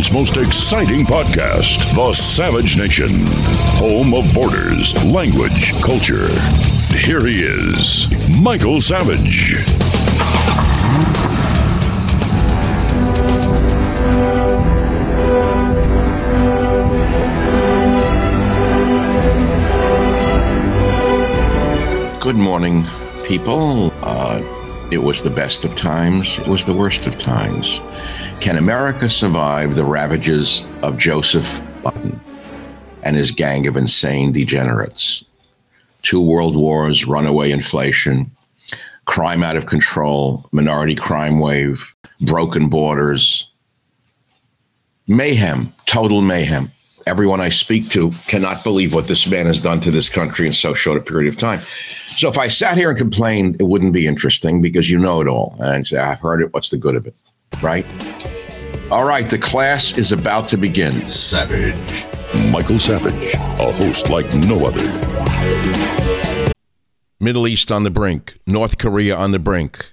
world's most exciting podcast, The Savage Nation, home of borders, language, culture. Here he is, Michael Savage. Good morning, people. Uh, it was the best of times, it was the worst of times. Can America survive the ravages of Joseph Biden and his gang of insane degenerates? Two world wars, runaway inflation, crime out of control, minority crime wave, broken borders, mayhem, total mayhem everyone I speak to cannot believe what this man has done to this country in so short a period of time. So if I sat here and complained, it wouldn't be interesting because you know it all. And say, I've heard it. What's the good of it? Right? All right. The class is about to begin. Savage. Michael Savage, a host like no other. Middle East on the brink, North Korea on the brink.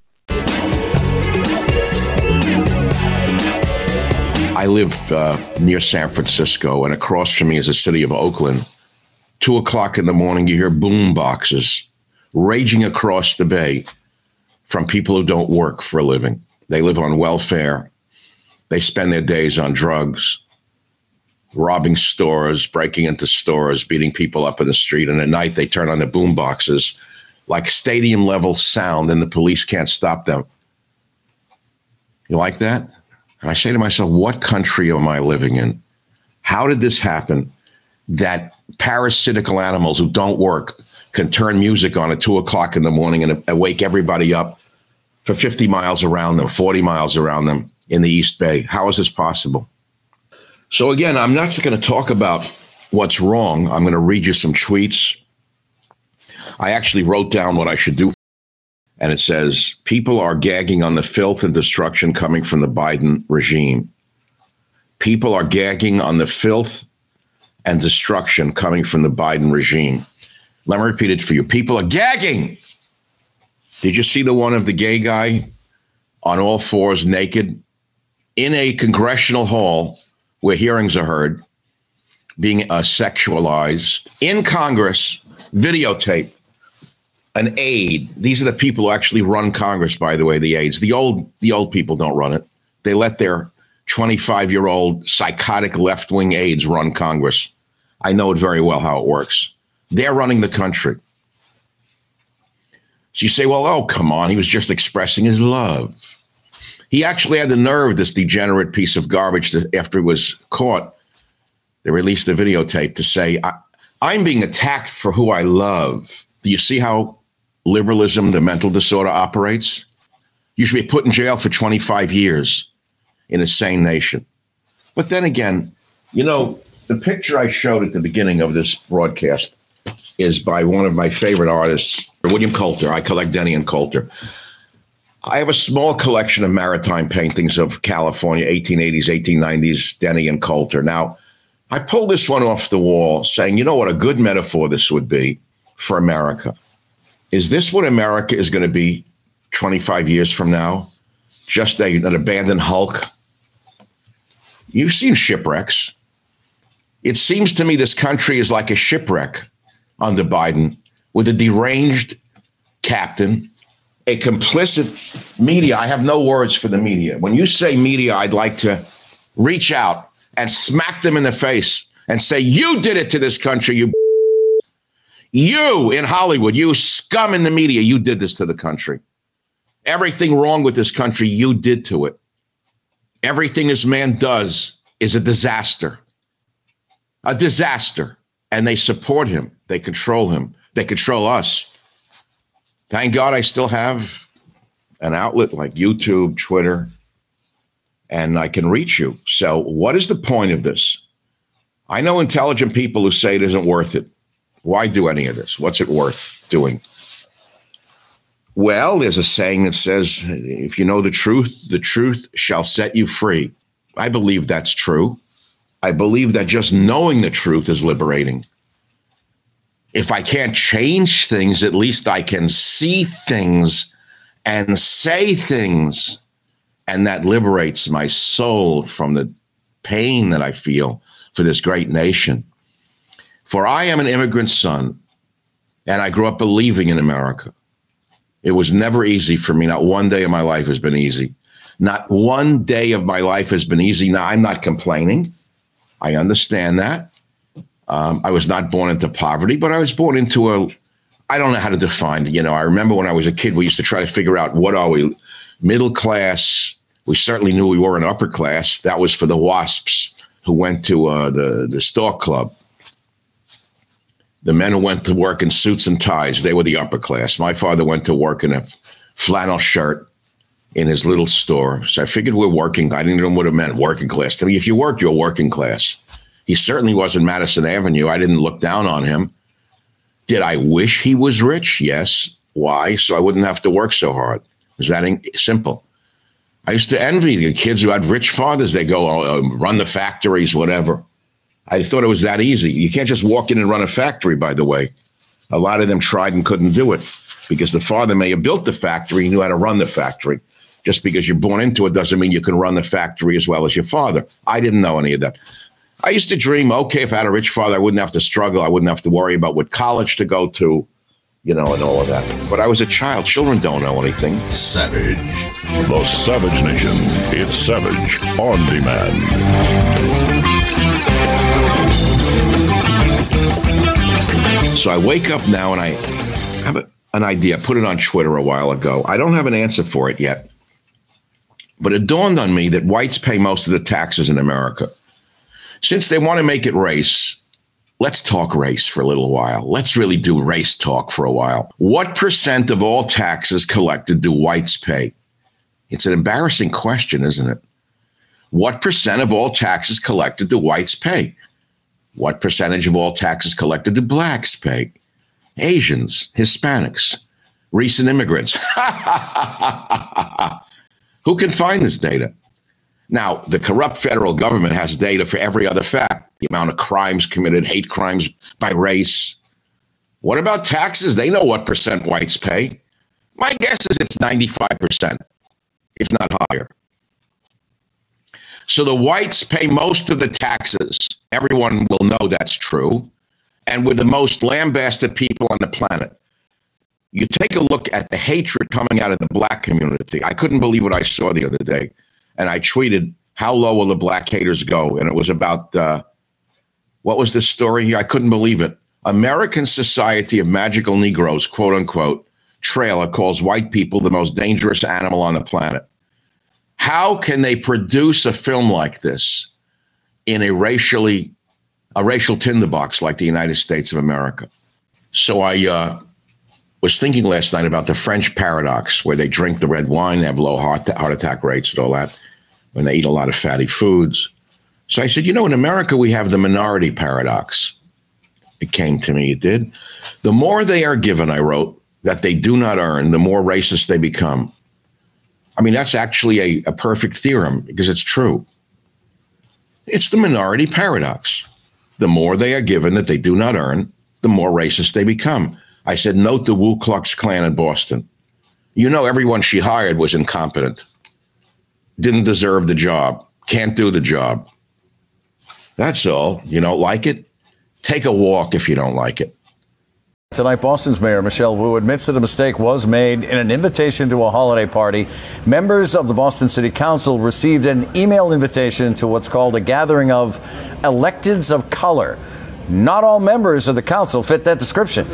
I live uh, near San Francisco, and across from me is the city of Oakland. Two o'clock in the morning, you hear boom boxes raging across the bay from people who don't work for a living. They live on welfare. They spend their days on drugs, robbing stores, breaking into stores, beating people up in the street. And at night, they turn on the boom boxes like stadium level sound, and the police can't stop them. You like that? And I say to myself, what country am I living in? How did this happen that parasitical animals who don't work can turn music on at two o'clock in the morning and uh, wake everybody up for 50 miles around them, 40 miles around them in the East Bay? How is this possible? So, again, I'm not going to talk about what's wrong. I'm going to read you some tweets. I actually wrote down what I should do and it says people are gagging on the filth and destruction coming from the Biden regime. People are gagging on the filth and destruction coming from the Biden regime. Let me repeat it for you. People are gagging. Did you see the one of the gay guy on all fours, naked, in a congressional hall where hearings are heard, being uh, sexualized in Congress, videotape? An aide. These are the people who actually run Congress, by the way, the aides. The old the old people don't run it. They let their 25 year old psychotic left wing aides run Congress. I know it very well how it works. They're running the country. So you say, well, oh, come on. He was just expressing his love. He actually had the nerve, this degenerate piece of garbage, after he was caught, they released the videotape to say, I'm being attacked for who I love. Do you see how liberalism, the mental disorder operates, you should be put in jail for 25 years in a sane nation. But then again, you know, the picture I showed at the beginning of this broadcast is by one of my favorite artists, William Coulter. I collect Denny and Coulter. I have a small collection of maritime paintings of California, 1880s, 1890s, Denny and Coulter. Now, I pulled this one off the wall saying, you know what, a good metaphor this would be for America. Is this what America is going to be 25 years from now? Just a, an abandoned hulk? You've seen shipwrecks. It seems to me this country is like a shipwreck under Biden with a deranged captain, a complicit media. I have no words for the media. When you say media, I'd like to reach out and smack them in the face and say, You did it to this country, you. You in Hollywood, you scum in the media, you did this to the country. Everything wrong with this country, you did to it. Everything this man does is a disaster. A disaster. And they support him, they control him, they control us. Thank God I still have an outlet like YouTube, Twitter, and I can reach you. So, what is the point of this? I know intelligent people who say it isn't worth it. Why do any of this? What's it worth doing? Well, there's a saying that says, if you know the truth, the truth shall set you free. I believe that's true. I believe that just knowing the truth is liberating. If I can't change things, at least I can see things and say things and that liberates my soul from the pain that I feel for this great nation. For I am an immigrant son, and I grew up believing in America. It was never easy for me. Not one day of my life has been easy. Not one day of my life has been easy. Now, I'm not complaining. I understand that. Um, I was not born into poverty, but I was born into a, I don't know how to define it. You know, I remember when I was a kid, we used to try to figure out what are we, middle class. We certainly knew we were an upper class. That was for the WASPs who went to uh, the the Stork Club. The men who went to work in suits and ties, they were the upper class. My father went to work in a flannel shirt in his little store. So I figured we're working. I didn't know what it meant, working class. To me, if you worked, you're working class. He certainly wasn't Madison Avenue. I didn't look down on him. Did I wish he was rich? Yes. Why? So I wouldn't have to work so hard. Is that simple. I used to envy the kids who had rich fathers. They go uh, run the factories, whatever. I thought it was that easy. You can't just walk in and run a factory, by the way. A lot of them tried and couldn't do it because the father may have built the factory, he knew how to run the factory. Just because you're born into it doesn't mean you can run the factory as well as your father. I didn't know any of that. I used to dream, okay, if I had a rich father, I wouldn't have to struggle. I wouldn't have to worry about what college to go to you know, and all of that. But I was a child. Children don't know anything. Savage. The Savage Nation. It's Savage on demand. So I wake up now and I have a, an idea. I put it on Twitter a while ago. I don't have an answer for it yet. But it dawned on me that whites pay most of the taxes in America. Since they want to make it race, Let's talk race for a little while. Let's really do race talk for a while. What percent of all taxes collected do whites pay? It's an embarrassing question, isn't it? What percent of all taxes collected do whites pay? What percentage of all taxes collected do blacks pay? Asians, Hispanics, recent immigrants. Who can find this data? Now, the corrupt federal government has data for every other fact the amount of crimes committed, hate crimes by race. What about taxes? They know what percent whites pay. My guess is it's 95%, if not higher. So the whites pay most of the taxes. Everyone will know that's true. And we're the most lambasted people on the planet. You take a look at the hatred coming out of the black community. I couldn't believe what I saw the other day and I tweeted, "How low will the black haters go?" And it was about uh, what was the story here? I couldn't believe it. American Society of Magical Negroes, quote unquote, trailer calls white people the most dangerous animal on the planet. How can they produce a film like this in a racially a racial tinderbox like the United States of America? So I uh, was thinking last night about the French paradox, where they drink the red wine, they have low heart, heart attack rates and all that, when they eat a lot of fatty foods. So I said, you know, in America, we have the minority paradox. It came to me, it did. The more they are given, I wrote, that they do not earn, the more racist they become. I mean, that's actually a, a perfect theorem because it's true. It's the minority paradox. The more they are given that they do not earn, the more racist they become. I said, note the Wu Klux Klan in Boston. You know, everyone she hired was incompetent, didn't deserve the job, can't do the job. That's all. You don't like it? Take a walk if you don't like it. Tonight, Boston's Mayor Michelle Wu admits that a mistake was made in an invitation to a holiday party. Members of the Boston City Council received an email invitation to what's called a gathering of electeds of color. Not all members of the council fit that description.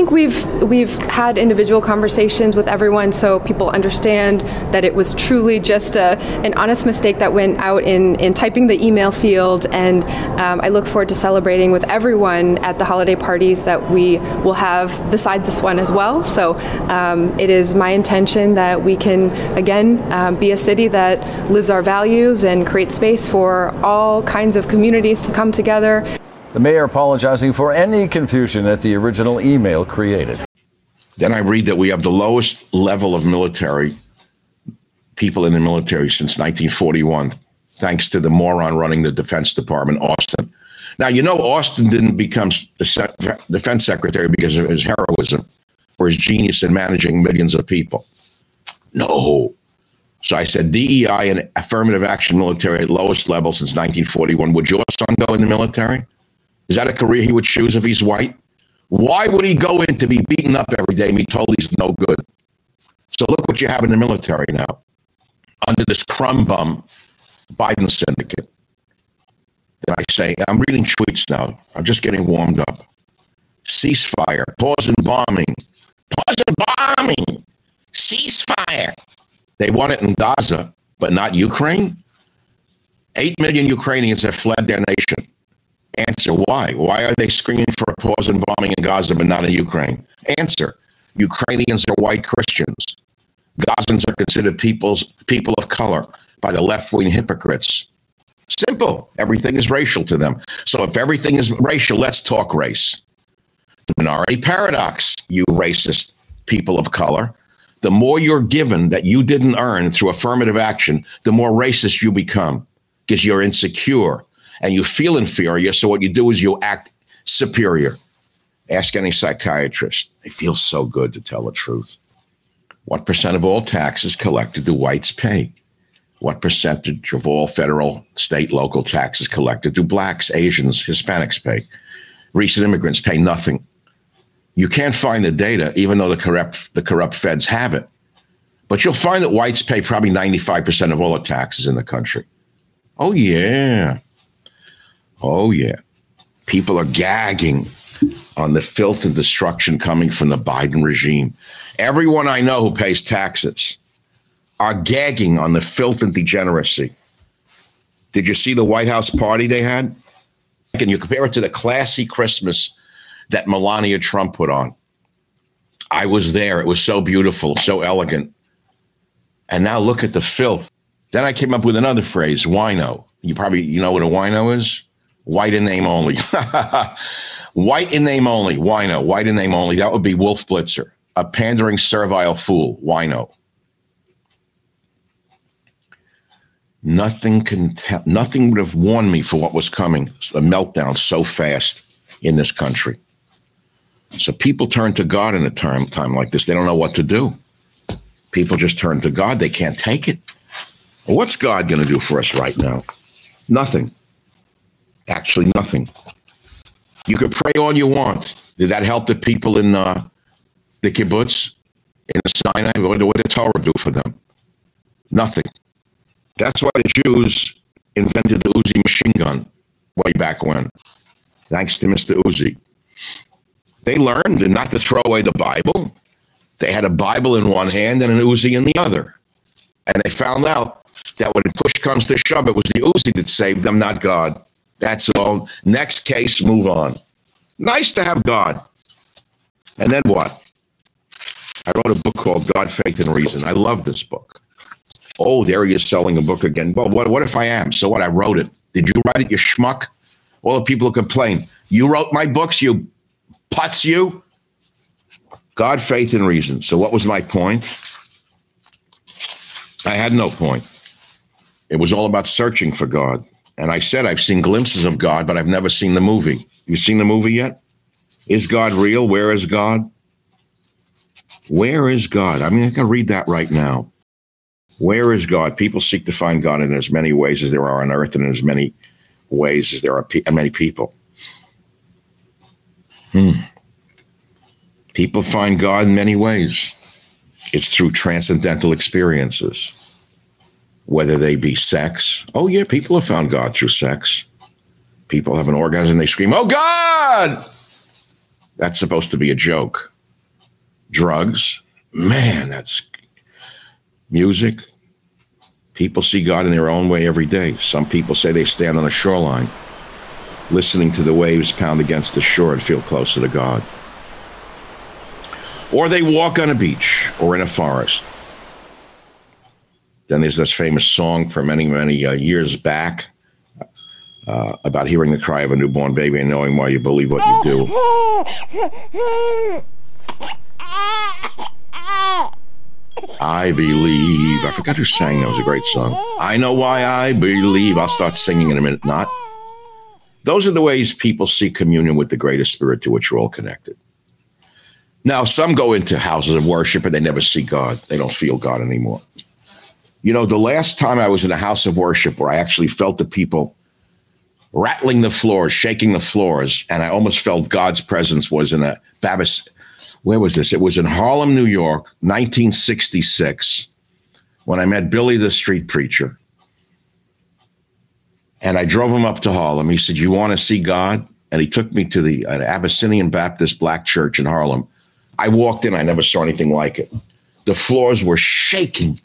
I think we've we've had individual conversations with everyone, so people understand that it was truly just a, an honest mistake that went out in, in typing the email field. And um, I look forward to celebrating with everyone at the holiday parties that we will have besides this one as well. So um, it is my intention that we can again um, be a city that lives our values and create space for all kinds of communities to come together. The mayor apologizing for any confusion that the original email created. Then I read that we have the lowest level of military people in the military since 1941, thanks to the moron running the Defense Department, Austin. Now, you know, Austin didn't become defense secretary because of his heroism or his genius in managing millions of people. No. So I said DEI and affirmative action military at lowest level since 1941. Would your son go in the military? Is that a career he would choose if he's white? Why would he go in to be beaten up every day and be told he's no good? So look what you have in the military now under this crumb bum Biden syndicate. Then I say, I'm reading tweets now. I'm just getting warmed up. Ceasefire, pause and bombing, pause and bombing, ceasefire. They want it in Gaza, but not Ukraine. Eight million Ukrainians have fled their nation. Answer why? Why are they screaming for a pause in bombing in Gaza but not in Ukraine? Answer Ukrainians are white Christians. Gazans are considered people's people of color by the left wing hypocrites. Simple. Everything is racial to them. So if everything is racial, let's talk race. The minority paradox, you racist people of color. The more you're given that you didn't earn through affirmative action, the more racist you become because you're insecure and you feel inferior. So what you do is you act superior. Ask any psychiatrist. It feels so good to tell the truth. What percent of all taxes collected do whites pay? What percentage of all federal, state, local taxes collected do blacks, Asians, Hispanics pay? Recent immigrants pay nothing. You can't find the data, even though the corrupt the corrupt feds have it. But you'll find that whites pay probably 95% of all the taxes in the country. Oh yeah. Oh, yeah. People are gagging on the filth and destruction coming from the Biden regime. Everyone I know who pays taxes are gagging on the filth and degeneracy. Did you see the White House party they had? Can you compare it to the classy Christmas that Melania Trump put on? I was there. It was so beautiful, so elegant. And now look at the filth. Then I came up with another phrase, wino. You probably you know what a wino is? White in name only. white in name only. Wino. White in name only. That would be Wolf Blitzer, a pandering, servile fool. Wino. Nothing can. Te- nothing would have warned me for what was coming. The meltdown so fast in this country. So people turn to God in a time time like this. They don't know what to do. People just turn to God. They can't take it. What's God going to do for us right now? Nothing. Actually, nothing. You could pray all you want. Did that help the people in uh, the kibbutz, in Sinai? What did the Torah do for them? Nothing. That's why the Jews invented the Uzi machine gun way back when, thanks to Mr. Uzi. They learned not to throw away the Bible. They had a Bible in one hand and an Uzi in the other. And they found out that when push comes to shove, it was the Uzi that saved them, not God. That's all. Next case, move on. Nice to have God. And then what? I wrote a book called God, Faith, and Reason. I love this book. Oh, there he is selling a book again. Well, what, what if I am? So what? I wrote it. Did you write it, you schmuck? All the people who complain. You wrote my books, you putz, you? God, faith, and reason. So what was my point? I had no point. It was all about searching for God. And I said, I've seen glimpses of God, but I've never seen the movie. You seen the movie yet? Is God real? Where is God? Where is God? I mean, I can read that right now. Where is God? People seek to find God in as many ways as there are on earth and in as many ways as there are pe- many people. Hmm. People find God in many ways. It's through transcendental experiences, whether they be sex. Oh, yeah, people have found God through sex. People have an orgasm and they scream, Oh, God! That's supposed to be a joke. Drugs, man, that's music. People see God in their own way every day. Some people say they stand on a shoreline, listening to the waves pound against the shore and feel closer to God. Or they walk on a beach or in a forest. Then there's this famous song from many, many uh, years back uh, about hearing the cry of a newborn baby and knowing why you believe what you do. I believe. I forgot who sang that. was a great song. I know why I believe. I'll start singing in a minute. Not. Those are the ways people seek communion with the greatest spirit to which we're all connected. Now, some go into houses of worship and they never see God. They don't feel God anymore. You know, the last time I was in a house of worship where I actually felt the people rattling the floors, shaking the floors, and I almost felt God's presence was in a Baptist. Where was this? It was in Harlem, New York, 1966, when I met Billy the street preacher. And I drove him up to Harlem. He said, You want to see God? And he took me to the an Abyssinian Baptist black church in Harlem. I walked in, I never saw anything like it. The floors were shaking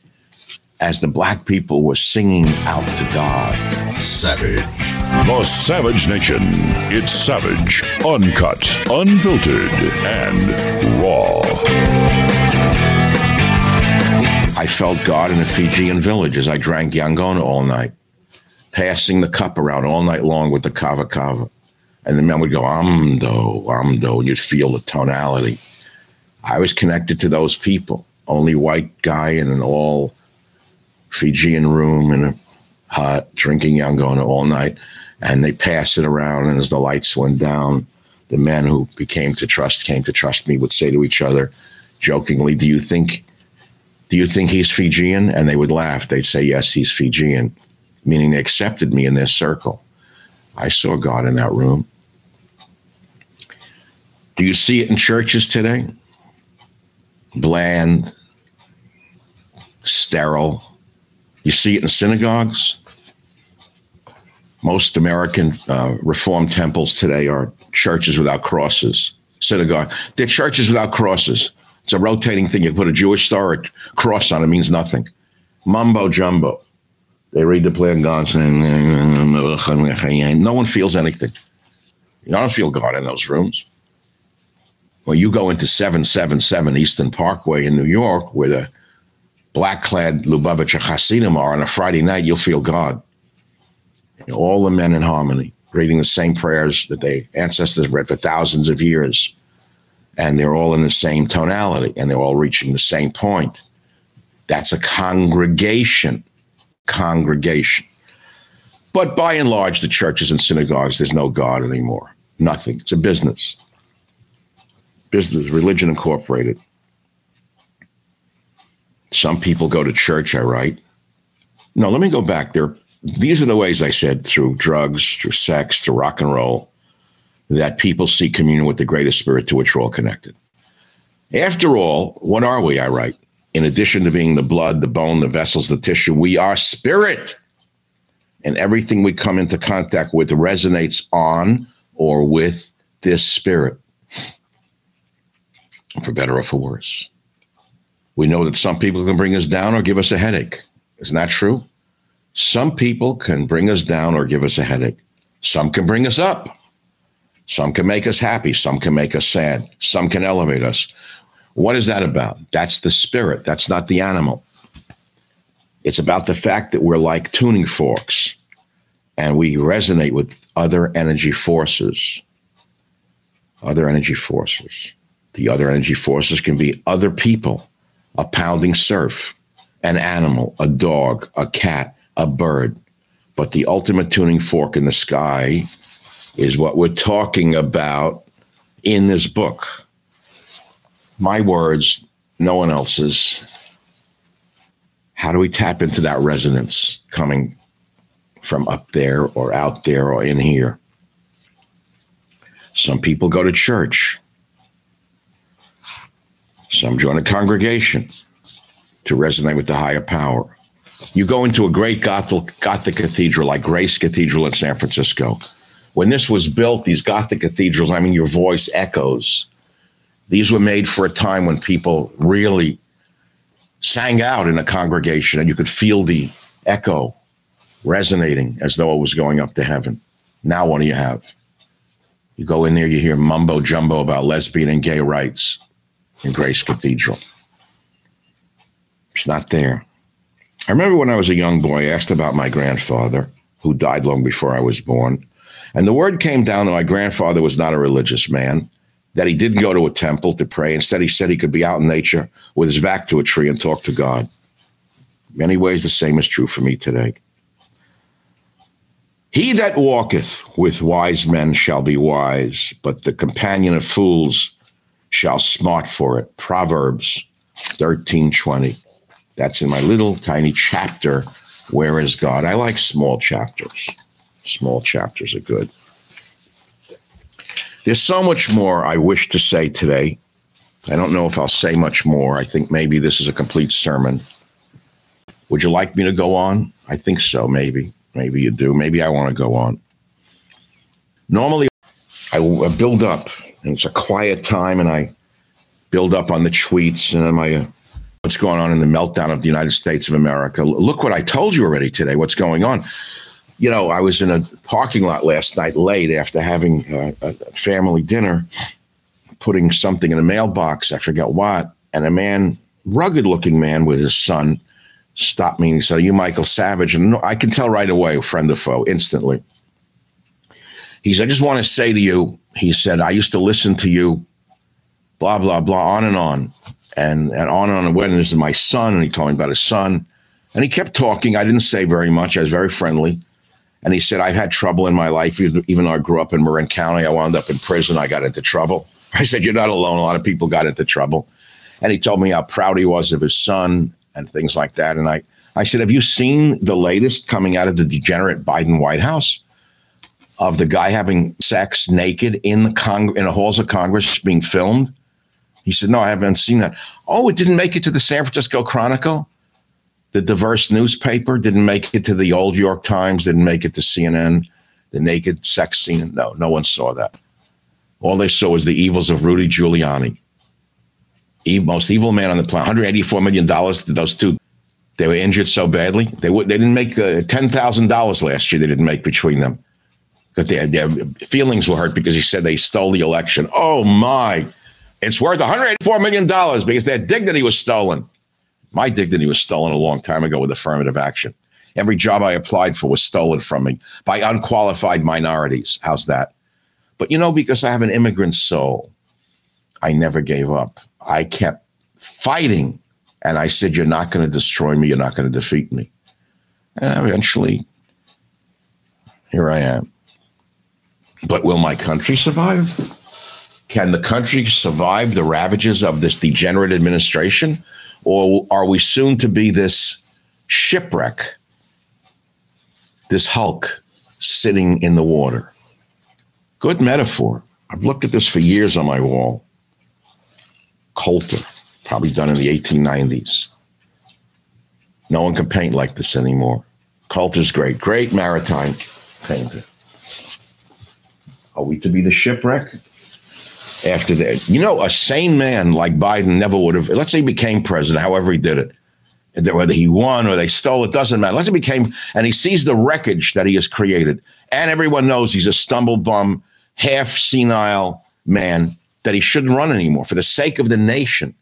as the black people were singing out to God. Savage. The Savage Nation. It's savage, uncut, unfiltered, and raw. I felt God in a Fijian village as I drank Yangona all night, passing the cup around all night long with the kava kava. And the men would go, Amdo, Amdo, and you'd feel the tonality. I was connected to those people. Only white guy in an all Fijian room in a hut, drinking Yangona all night. And they pass it around. And as the lights went down, the men who became to trust, came to trust me, would say to each other jokingly, Do you think do you think he's Fijian? And they would laugh. They'd say, Yes, he's Fijian, meaning they accepted me in their circle. I saw God in that room. Do you see it in churches today? bland, sterile. You see it in synagogues. Most American uh, Reformed temples today are churches without crosses. Synagogue. They're churches without crosses. It's a rotating thing. You put a Jewish star or cross on it, means nothing. Mumbo jumbo. They read the play of God saying, no one feels anything. You don't feel God in those rooms. Well, you go into 777 Eastern Parkway in New York, where the black clad Lubavitcher Hasidim are on a Friday night, you'll feel God. All the men in harmony, reading the same prayers that their ancestors read for thousands of years. And they're all in the same tonality and they're all reaching the same point. That's a congregation. Congregation. But by and large, the churches and synagogues, there's no God anymore. Nothing. It's a business business, religion incorporated. Some people go to church, I write. No, let me go back there. These are the ways I said through drugs, through sex, through rock and roll, that people seek communion with the greatest spirit to which we're all connected. After all, what are we? I write. In addition to being the blood, the bone, the vessels, the tissue, we are spirit. And everything we come into contact with resonates on or with this spirit for better or for worse. We know that some people can bring us down or give us a headache. Isn't that true? Some people can bring us down or give us a headache. Some can bring us up. Some can make us happy. Some can make us sad. Some can elevate us. What is that about? That's the spirit. That's not the animal. It's about the fact that we're like tuning forks and we resonate with other energy forces. Other energy forces. The other energy forces can be other people, a pounding surf, an animal, a dog, a cat, a bird. But the ultimate tuning fork in the sky is what we're talking about in this book. My words, no one else's. How do we tap into that resonance coming from up there or out there or in here? Some people go to church. Some join a congregation to resonate with the higher power. You go into a great Gothic, Gothic cathedral like Grace Cathedral in San Francisco. When this was built, these Gothic cathedrals, I mean, your voice echoes. These were made for a time when people really sang out in a congregation and you could feel the echo resonating as though it was going up to heaven. Now, what do you have? You go in there, you hear mumbo jumbo about lesbian and gay rights in Grace Cathedral. It's not there. I remember when I was a young boy, I asked about my grandfather, who died long before I was born. And the word came down that my grandfather was not a religious man, that he didn't go to a temple to pray. Instead, he said he could be out in nature with his back to a tree and talk to God. In many ways, the same is true for me today. He that walketh with wise men shall be wise, but the companion of fools shall smart for it. Proverbs 13 20. That's in my little tiny chapter, Where is God? I like small chapters. Small chapters are good. There's so much more I wish to say today. I don't know if I'll say much more. I think maybe this is a complete sermon. Would you like me to go on? I think so, maybe. Maybe you do. Maybe I want to go on. Normally, I build up, and it's a quiet time, and I build up on the tweets and my uh, what's going on in the meltdown of the United States of America. Look what I told you already today. What's going on? You know, I was in a parking lot last night late after having uh, a, a family dinner, putting something in a mailbox. I forget what, and a man, rugged looking man with his son, stopped me and said, Are you Michael Savage? And I can tell right away, friend or foe, instantly. He said, I just want to say to you, he said, I used to listen to you, blah, blah, blah, on and on and, and on and on. And when this is my son, and he told me about his son. And he kept talking. I didn't say very much. I was very friendly. And he said, I've had trouble in my life, even though I grew up in Marin County. I wound up in prison. I got into trouble. I said, You're not alone. A lot of people got into trouble. And he told me how proud he was of his son and things like that. And I, I said, Have you seen the latest coming out of the degenerate Biden White House of the guy having sex naked in the Cong- in the halls of Congress being filmed? He said, No, I haven't seen that. Oh, it didn't make it to the San Francisco Chronicle. The diverse newspaper didn't make it to the old York Times, didn't make it to CNN, the naked sex scene. No, no one saw that. All they saw was the evils of Rudy Giuliani. most evil man on the planet. $184 million to those two. They were injured so badly. They, would, they didn't make uh, $10,000 last year, they didn't make between them. Because their, their feelings were hurt because he said they stole the election. Oh, my. It's worth $184 million because their dignity was stolen. My dignity was stolen a long time ago with affirmative action. Every job I applied for was stolen from me by unqualified minorities. How's that? But you know, because I have an immigrant soul, I never gave up. I kept fighting. And I said, You're not going to destroy me. You're not going to defeat me. And eventually, here I am. But will my country survive? Can the country survive the ravages of this degenerate administration? Or are we soon to be this shipwreck, this hulk sitting in the water? Good metaphor. I've looked at this for years on my wall. Coulter, probably done in the 1890s. No one can paint like this anymore. Coulter's great, great maritime painter. Are we to be the shipwreck? after that. You know, a sane man like Biden never would have, let's say he became president, however he did it, whether he won or they stole it, doesn't matter. Let's say he became, and he sees the wreckage that he has created. And everyone knows he's a stumble bum, half senile man that he shouldn't run anymore for the sake of the nation.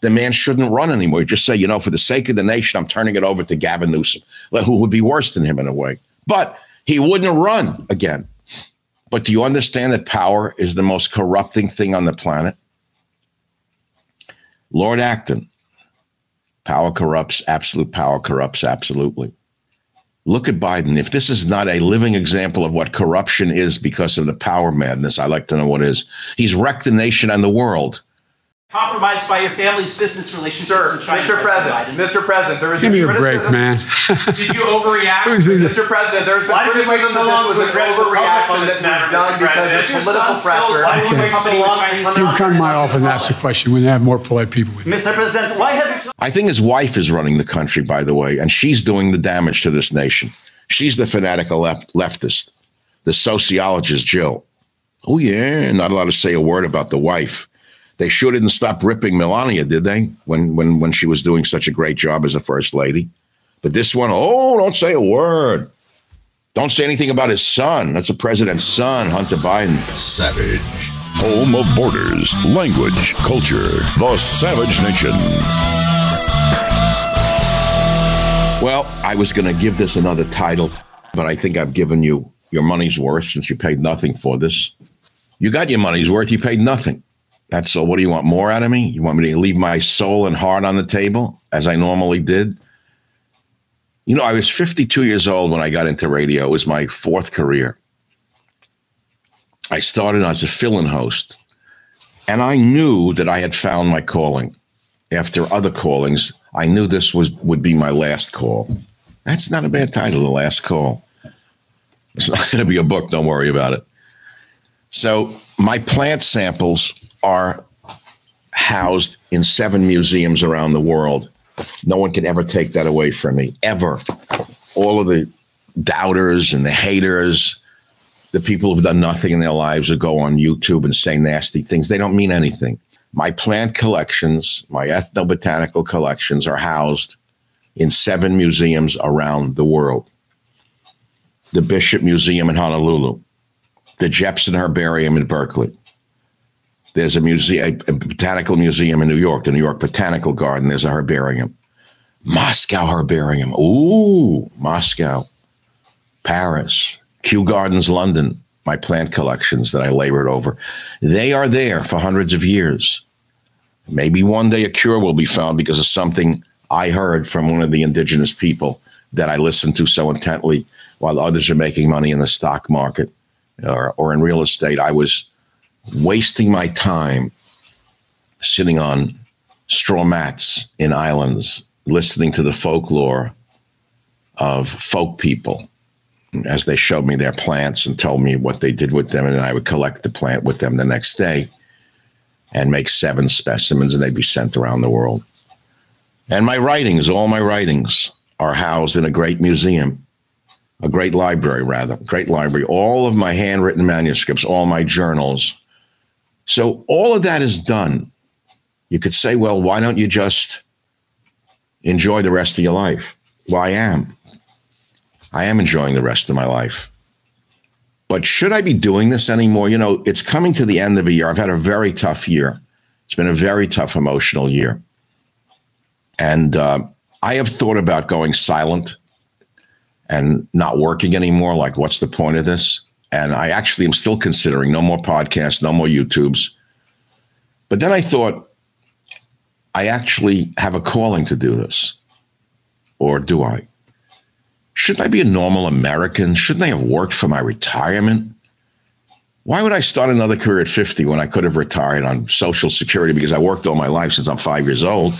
The man shouldn't run anymore. Just say, you know, for the sake of the nation, I'm turning it over to Gavin Newsom, who would be worse than him in a way. But he wouldn't run again. But do you understand that power is the most corrupting thing on the planet? Lord Acton, Power corrupts, absolute power corrupts absolutely. Look at Biden. If this is not a living example of what corruption is because of the power madness, I'd like to know what is. He's wrecked the nation and the world compromised by your family's business relationships. Sir, Mr. President, Mr. President, there is Give me a break, man. Did you overreact? Mr. President, there's been criticism so that this was an overreaction that was done because of political pressure. Okay. You come to my office and ask a question when they have more polite people with Mr. President, why have you... I think his wife is running the country, by the way, and she's doing the damage to this nation. She's the fanatical left, leftist, the sociologist, Jill. Oh, yeah, not allowed to say a word about the wife. They sure didn't stop ripping Melania, did they? When when when she was doing such a great job as a first lady. But this one, oh, don't say a word. Don't say anything about his son. That's the president's son, Hunter Biden. Savage. Home of borders, language, culture. The Savage Nation. Well, I was going to give this another title, but I think I've given you your money's worth since you paid nothing for this. You got your money's worth. You paid nothing. That's so. What do you want more out of me? You want me to leave my soul and heart on the table as I normally did? You know, I was 52 years old when I got into radio. It was my fourth career. I started as a fill in host, and I knew that I had found my calling. After other callings, I knew this was would be my last call. That's not a bad title, The Last Call. It's not going to be a book, don't worry about it. So, my plant samples are housed in seven museums around the world. No one can ever take that away from me, ever. All of the doubters and the haters, the people who've done nothing in their lives who go on YouTube and say nasty things, they don't mean anything. My plant collections, my ethnobotanical collections, are housed in seven museums around the world the Bishop Museum in Honolulu, the Jepson Herbarium in Berkeley, there's a museum, a botanical museum in New York, the New York Botanical Garden. There's a herbarium. Moscow Herbarium. Ooh, Moscow. Paris. Kew Gardens, London. My plant collections that I labored over. They are there for hundreds of years. Maybe one day a cure will be found because of something I heard from one of the indigenous people that I listened to so intently while others are making money in the stock market or, or in real estate. I was wasting my time sitting on straw mats in islands, listening to the folklore of folk people as they showed me their plants and told me what they did with them. And I would collect the plant with them the next day and make seven specimens, and they'd be sent around the world. And my writings, all my writings, are housed in a great museum, a great library, rather, great library. All of my handwritten manuscripts, all my journals, so all of that is done. You could say, well, why don't you just enjoy the rest of your life? Well, I am. I am enjoying the rest of my life. But should I be doing this anymore? You know, it's coming to the end of a year. I've had a very tough year. It's been a very tough emotional year. And uh, I have thought about going silent and not working anymore. Like, what's the point of this? And I actually am still considering no more podcasts, no more YouTubes. But then I thought, I actually have a calling to do this. Or do I? Shouldn't I be a normal American? Shouldn't I have worked for my retirement? Why would I start another career at 50 when I could have retired on Social Security because I worked all my life since I'm five years old?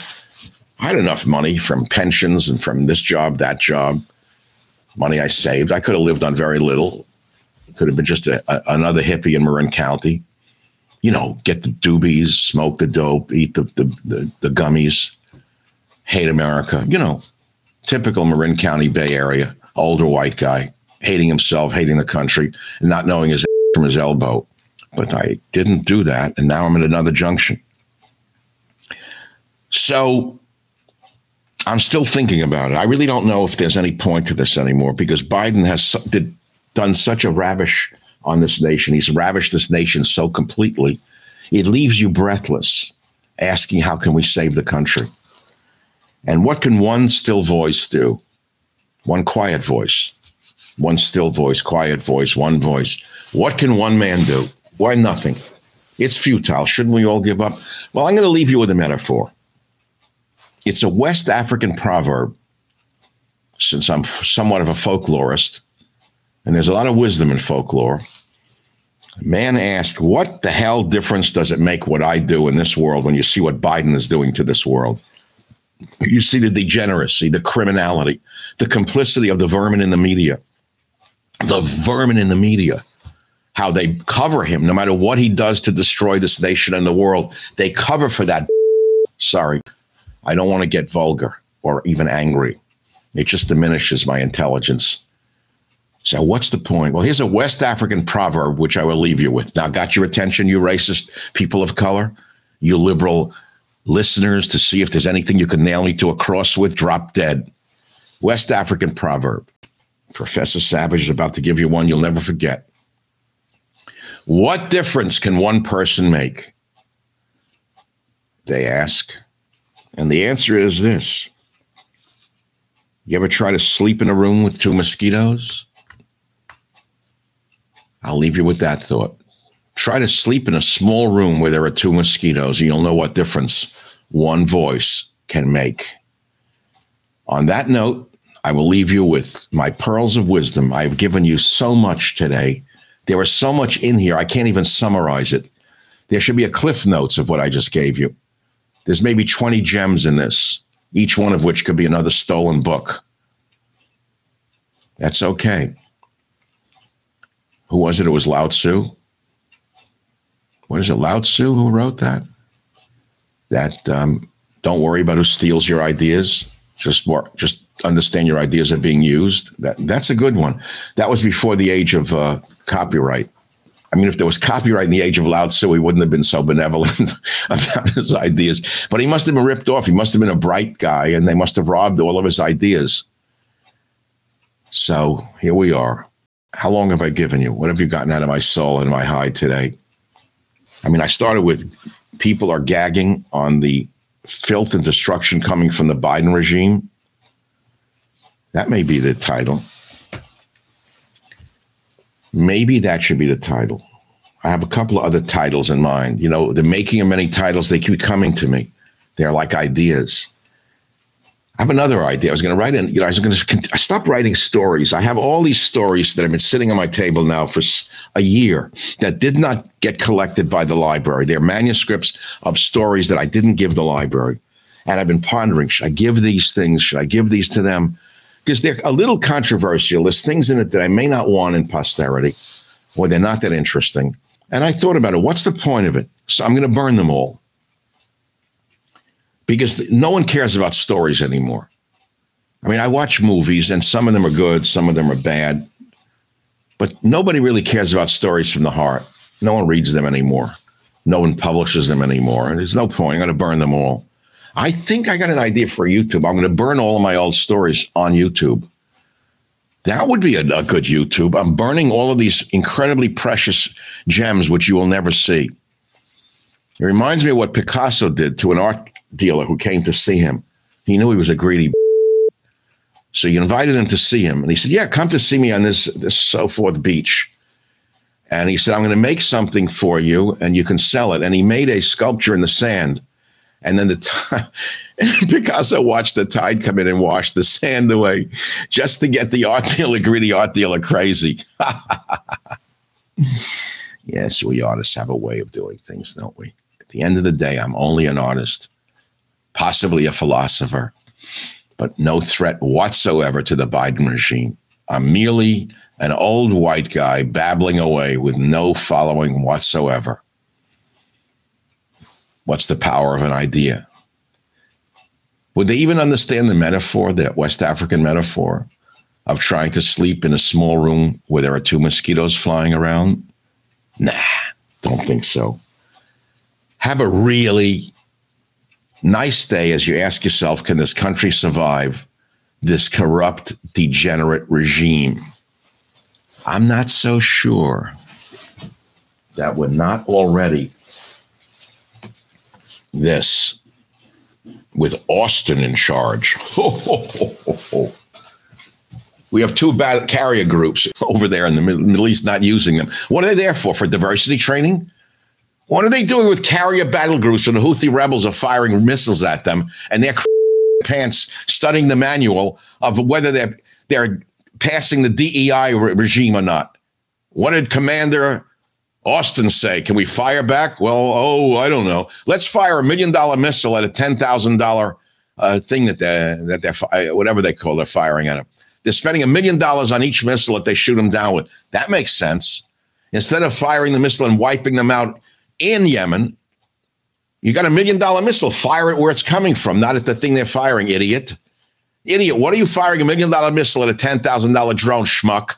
I had enough money from pensions and from this job, that job, money I saved. I could have lived on very little could have been just a, a, another hippie in Marin County. You know, get the doobies, smoke the dope, eat the, the, the, the gummies, hate America. You know, typical Marin County Bay Area, older white guy, hating himself, hating the country, and not knowing his from his elbow. But I didn't do that, and now I'm at another junction. So I'm still thinking about it. I really don't know if there's any point to this anymore because Biden has did done such a ravish on this nation. He's ravished this nation so completely, it leaves you breathless, asking, How can we save the country? And what can one still voice do? One quiet voice, one still voice, quiet voice, one voice. What can one man do? Why nothing? It's futile. Shouldn't we all give up? Well, I'm going to leave you with a metaphor. It's a West African proverb, since I'm somewhat of a folklorist, and there's a lot of wisdom in folklore. Man asked, What the hell difference does it make what I do in this world when you see what Biden is doing to this world? You see the degeneracy, the criminality, the complicity of the vermin in the media. The vermin in the media, how they cover him no matter what he does to destroy this nation and the world. They cover for that. Sorry, I don't want to get vulgar or even angry. It just diminishes my intelligence. So, what's the point? Well, here's a West African proverb, which I will leave you with. Now, got your attention, you racist people of color, you liberal listeners, to see if there's anything you can nail me to a cross with? Drop dead. West African proverb. Professor Savage is about to give you one you'll never forget. What difference can one person make? They ask. And the answer is this You ever try to sleep in a room with two mosquitoes? I'll leave you with that thought. Try to sleep in a small room where there are two mosquitoes, and you'll know what difference one voice can make. On that note, I will leave you with my pearls of wisdom. I've given you so much today. There was so much in here, I can't even summarize it. There should be a cliff notes of what I just gave you. There's maybe 20 gems in this, each one of which could be another stolen book. That's okay. Who was it? It was Lao Tzu. What is it? Lao Tzu who wrote that? That um, don't worry about who steals your ideas. Just more, just understand your ideas are being used. That that's a good one. That was before the age of uh, copyright. I mean, if there was copyright in the age of Lao Tzu, he wouldn't have been so benevolent about his ideas. But he must have been ripped off. He must have been a bright guy, and they must have robbed all of his ideas. So here we are. How long have I given you? What have you gotten out of my soul and my hide today? I mean, I started with people are gagging on the filth and destruction coming from the Biden regime. That may be the title. Maybe that should be the title. I have a couple of other titles in mind. You know, the making of many titles, they keep coming to me. They're like ideas. I have another idea. I was going to write in, you know, I was going to stop writing stories. I have all these stories that have been sitting on my table now for a year that did not get collected by the library. They're manuscripts of stories that I didn't give the library. And I've been pondering, should I give these things? Should I give these to them? Because they're a little controversial. There's things in it that I may not want in posterity, or they're not that interesting. And I thought about it. What's the point of it? So I'm going to burn them all because no one cares about stories anymore. I mean, I watch movies and some of them are good, some of them are bad, but nobody really cares about stories from the heart. No one reads them anymore. No one publishes them anymore. And there's no point. I'm going to burn them all. I think I got an idea for YouTube. I'm going to burn all of my old stories on YouTube. That would be a, a good YouTube. I'm burning all of these incredibly precious gems, which you will never see. It reminds me of what Picasso did to an art dealer who came to see him. He knew he was a greedy. So you invited him to see him. And he said, Yeah, come to see me on this, this so forth beach. And he said, I'm going to make something for you and you can sell it. And he made a sculpture in the sand. And then the time Picasso watched the tide come in and wash the sand away just to get the art dealer, greedy art dealer crazy. yes, we artists have a way of doing things, don't we? At the end of the day, I'm only an artist possibly a philosopher, but no threat whatsoever to the Biden regime. I'm merely an old white guy babbling away with no following whatsoever. What's the power of an idea? Would they even understand the metaphor, that West African metaphor of trying to sleep in a small room where there are two mosquitoes flying around? Nah, don't think so. Have a really nice day as you ask yourself can this country survive this corrupt, degenerate regime? I'm not so sure that we're not already this with Austin in charge. we have two bad carrier groups over there in the Middle East not using them. What are they there for? For diversity training? What are they doing with carrier battle groups when the Houthi rebels are firing missiles at them and they're pants studying the manual of whether they're they're passing the DEI re- regime or not. What did Commander Austin say? Can we fire back? Well, oh, I don't know. Let's fire a million dollar missile at a ten thousand dollar uh, thing that they that they're whatever they call they're firing at them. They're spending a million dollars on each missile that they shoot them down with. That makes sense. Instead of firing the missile and wiping them out in Yemen, you got a million dollar missile. Fire it where it's coming from, not at the thing they're firing, idiot. Idiot. What are you firing a million dollar missile at a $10,000 drone, schmuck?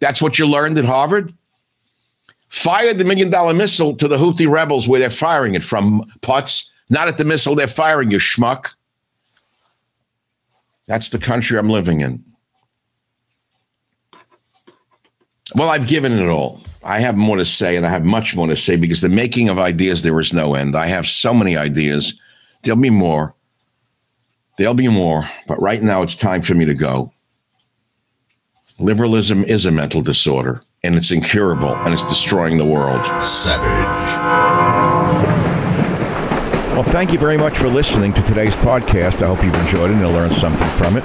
That's what you learned at Harvard? Fire the million dollar missile to the Houthi rebels where they're firing it from, putz, not at the missile they're firing, you schmuck. That's the country I'm living in. Well, I've given it all. I have more to say, and I have much more to say because the making of ideas, there is no end. I have so many ideas. There'll be more. There'll be more. But right now, it's time for me to go. Liberalism is a mental disorder, and it's incurable, and it's destroying the world. Savage. Well, thank you very much for listening to today's podcast. I hope you've enjoyed it and learned something from it.